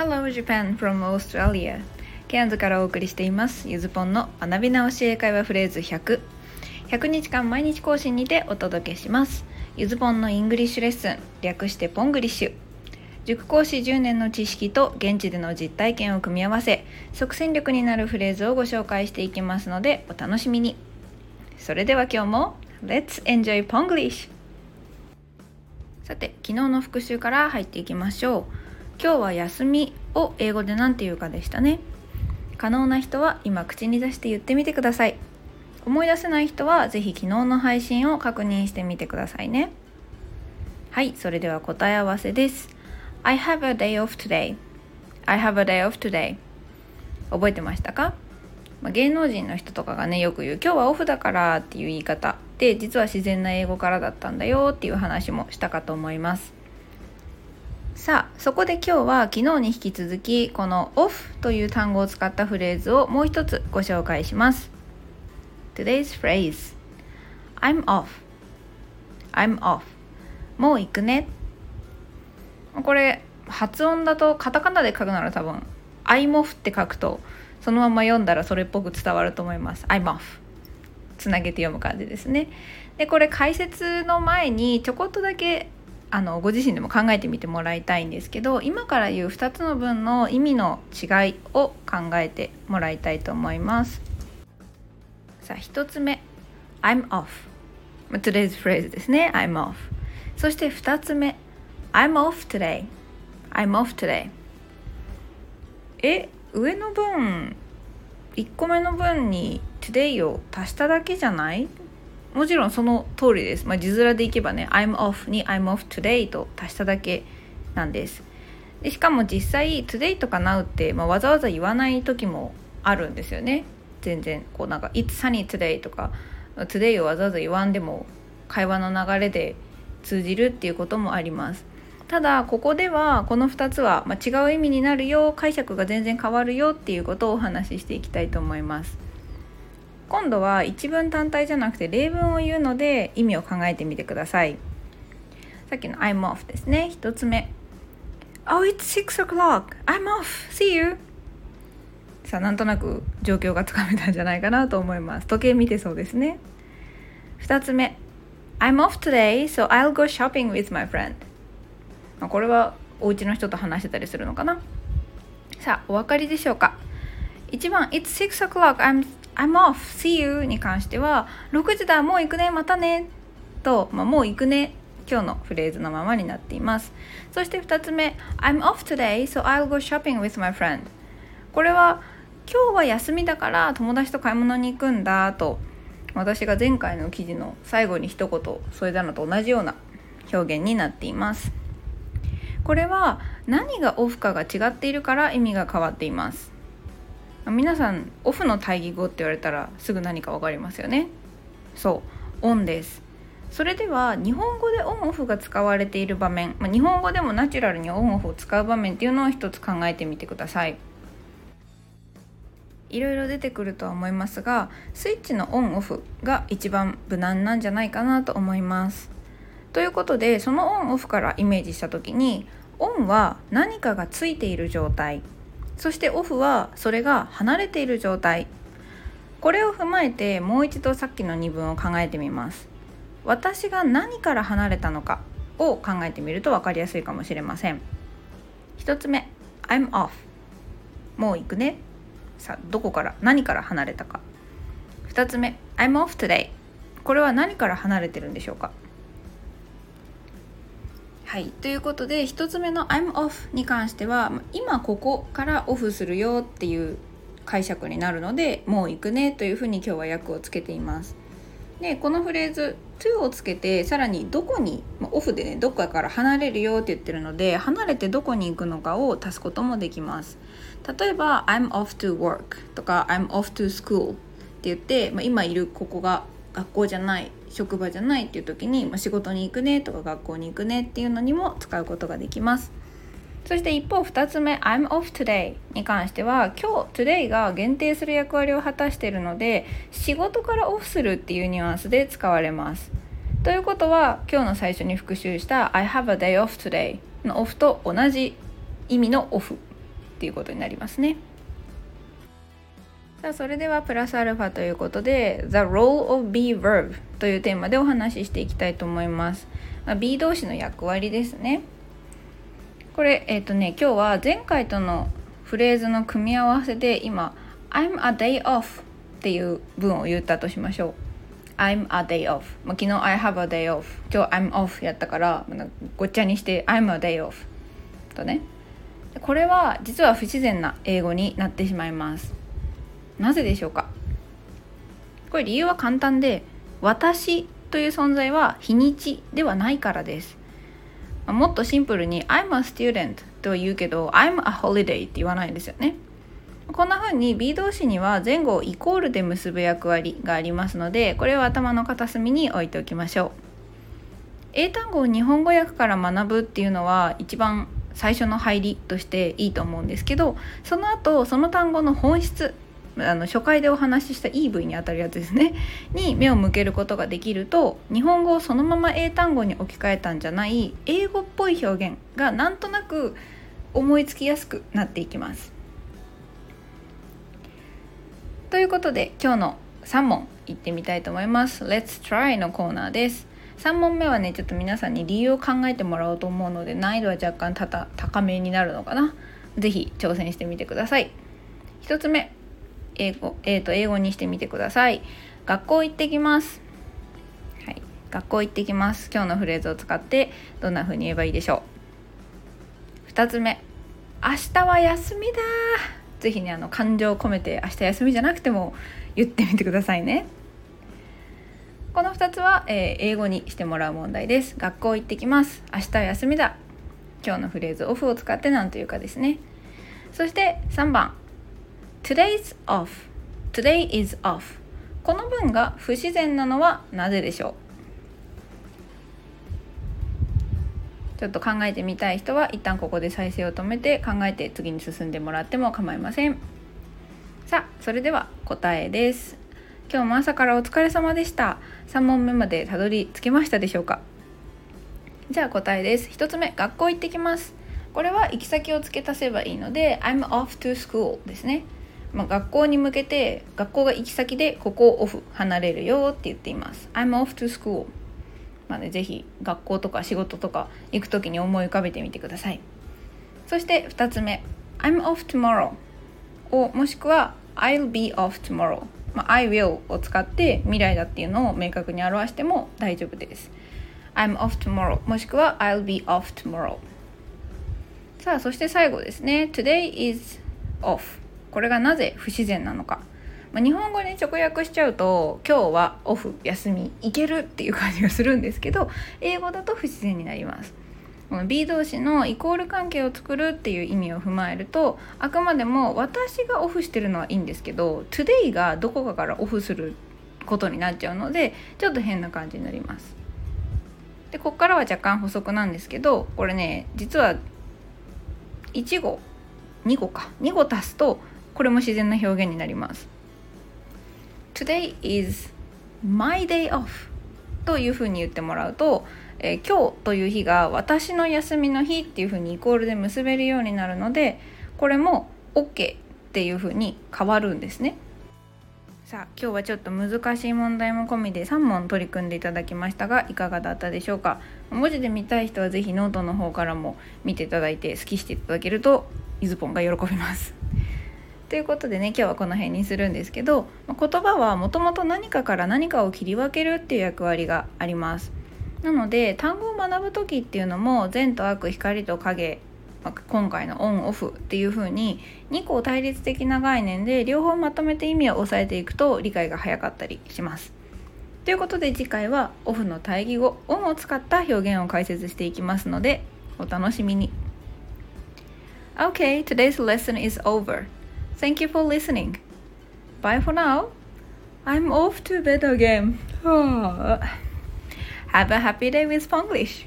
Hello Japan from Australia. ケアンズからお送りしています。ゆずぽんの学び直し英会話フレーズ100 100日間毎日更新にてお届けします。ゆずぽんの English lesson。略して Ponglish。塾講師10年の知識と現地での実体験を組み合わせ即戦力になるフレーズをご紹介していきますのでお楽しみに。それでは今日も Let's enjoy Ponglish! さて昨日の復習から入っていきましょう。今日は休みを英語で何て言うかでしたね。可能な人は今口に出して言ってみてください。思い出せない人は是非昨日の配信を確認してみてくださいね。はいそれでは答え合わせです。I have a day off today. I have a day off today. 覚えてましたか？ま、芸能人の人とかがねよく言う「今日はオフだから」っていう言い方で実は自然な英語からだったんだよっていう話もしたかと思います。さあそこで今日は昨日に引き続きこの「オフ」という単語を使ったフレーズをもう一つご紹介します。Today's phrase I'm off. I'm off. もう行くね。これ発音だとカタカナで書くなら多分 I'm off って書くとそのまま読んだらそれっぽく伝わると思います。I'm off. つなげて読む感じですね。でこれ解説の前にちょこっとだけあのご自身でも考えてみてもらいたいんですけど今から言う2つの文の意味の違いを考えてもらいたいと思います。さあ1つ目。I'm off today's phrase ですね。I'm off そして2つ目。I'm off today I'm off today え上の文1個目の文に today を足しただけじゃない？もちろんその通りです。まあ、字面でいけばね、I'm off に I'm off today と足しただけなんです。でしかも実際 today とか now って、まあ、わざわざ言わない時もあるんですよね。全然こうなんか It's sunny today とか today をわざわざ言わんでも会話の流れで通じるっていうこともあります。ただここではこの2つは、まあ違う意味になるよ解釈が全然変わるよっていうことをお話ししていきたいと思います今度は一文単体じゃなくて例文を言うので意味を考えてみてください。さっきの I'm off ですね。1つ目。Oh it's 6 o'clock. I'm off. See you. さあなんとなく状況がつかめたんじゃないかなと思います。時計見てそうですね。2つ目。I'm off today so I'll go shopping with my friend. まあ、これはお家の人と話してたりするのかな。さあお分かりでしょうか。1番 It's 6 o'clock. I'm, I'm off see you に関しては6時だもう行くねまたね。と、まあ、もう行くね。今日のフレーズのままになっています。そして2つ目 I'm off today so I'll go shopping with my friend これは今日は休みだから友達と買い物に行くんだと私が前回の記事の最後に一言添えたのと同じような表現になっています。これは何がオフかが違っているから意味が変わっています。皆さんオフの対義語って言われたらすぐ何か分かりますよね。そう。オンです。それでは日本語でオンオフが使われている場面、まあ、日本語でもナチュラルにオンオフを使う場面っていうのを一つ考えてみてください。いろいろ出てくるとは思いますがスイッチのオンオフが一番無難なんじゃないかなと思います。ということでそのオンオフからイメージした時にオンは何かがついている状態。そしてオフはそれが離れている状態。これを踏まえてもう一度さっきの2文を考えてみます。私が何から離れたのかを考えてみると分かりやすいかもしれません。1つ目 I'm off もう行くね。さあどこから何から離れたか。2つ目 I'm off today これは何から離れてるんでしょうか。はいということで1つ目の「I'm off」に関しては今ここからオフするよっていう解釈になるのでもう行くねというふうに今日は訳をつけています。でこのフレーズ「to」をつけてさらにどこにオフでねどこかから離れるよって言ってるので離れてどこに行くのかを足すこともできます。例えば「I'm off to work」とか「I'm off to school」って言って、まあ、今いるここが学校じゃない職場じゃないっていう時に、まあ、仕事に行くねとか学校に行くねっていうのにも使うことができますそして一方2つ目 I'm off today に関しては今日 today が限定する役割を果たしているので仕事からオフするっていうニュアンスで使われますということは今日の最初に復習した I have a day off today のオフと同じ意味のオフっていうことになりますね。さあそれではプラスアルファということで The role of be verb というテーマでお話ししていきたいと思います。まあ、B 動詞の役割ですね。これえっ、ー、とね今日は前回とのフレーズの組み合わせで今 I'm a day off っていう文を言ったとしましょう。I'm a day off、まあ、昨日 I have a day off 今日 I'm off やったからごっちゃにして I'm a day off とねこれは実は不自然な英語になってしまいますなぜでしょうか？これ理由は簡単で私という存在は日にちではないからです。もっとシンプルに I'm a student とは言うけど I'm a holiday って言わないですよね。こんな風に B 動詞には前後をイコールで結ぶ役割がありますのでこれを頭の片隅に置いておきましょう。英単語を日本語訳から学ぶっていうのは一番最初の入りとしていいと思うんですけどその後その単語の本質あの初回でお話しした EV にあたるやつですね に目を向けることができると日本語をそのまま英単語に置き換えたんじゃない英語っぽい表現がなんとなく思いつきやすくなっていきます。ということで今日の3問いってみたいと思います。Let's try のコーナーです。3問目はねちょっと皆さんに理由を考えてもらおうと思うので難易度は若干高めになるのかな。是非挑戦してみてください。1つ目英語,、えー、と英語にしてみてください。学校行ってきます。はい、学校行ってきます。今日のフレーズを使ってどんな風に言えばいいでしょう。2つ目。明日は休みだ。ぜひねあの感情を込めて明日休みじゃなくても言ってみてくださいね。この2つは、えー、英語にしてもらう問題です。学校行ってきます。明日は休みだ。今日のフレーズオフを使って何というかですね。そして3番。Today's off. Today is off. この文が不自然なのはなぜでしょう？ちょっと考えてみたい人は一旦ここで再生を止めて考えて次に進んでもらっても構いません。さあそれでは答えです。今日も朝からお疲れ様でした。3問目までたどり着けましたでしょうか？じゃあ答えです。1つ目学校行ってきます。これは行き先を付け足せばいいので I'm off to school ですね。まあ、学校に向けて学校が行き先でここをオフ離れるよって言っています。I'm off to school. まあね、ぜひ学校とか仕事とか行く時に思い浮かべてみてください。そして2つ目。I'm off tomorrow. をもしくは I'll be off tomorrow、まあ、I will を使って未来だっていうのを明確に表しても大丈夫です。I'm off tomorrow. もしくは I'll be off tomorrow. さあそして最後ですね。Today is off. これがなぜ不自然なのかまあ、日本語に直訳しちゃうと今日はオフ休み行けるっていう感じがするんですけど英語だと不自然になります。この B 動詞のイコール関係を作るっていう意味を踏まえるとあくまでも私がオフしてるのはいいんですけど today がどこかからオフすることになっちゃうのでちょっと変な感じになります。でここからは若干補足なんですけどこれね実は1語2語か2語足すとこれも自然な表現になります。Today is my day off というふうに言ってもらうと、えー、今日という日が私の休みの日っていうふうにイコールで結べるようになるのでこれも OK っていうふうに変わるんですね。さあ今日はちょっと難しい問題も込みで3問取り組んでいただきましたがいかがだったでしょうか？文字で見たい人は是非ノートの方からも見ていただいて好きしていただけるとゆずぽんが喜びますということでね今日はこの辺にするんですけど、言葉はもともと何かから何かを切り分けるっていう役割があります。なので単語を学ぶ時っていうのも善と悪光と影、今回のオンオフっていう風に2個対立的な概念で両方まとめて意味を押さえていくと理解が早かったりします。ということで次回はオフの対義語オンを使った表現を解説していきますのでお楽しみに。OK today's lesson is over. Thank you for listening. Bye for now. I'm off to bed again. Have a happy day with Spanglish.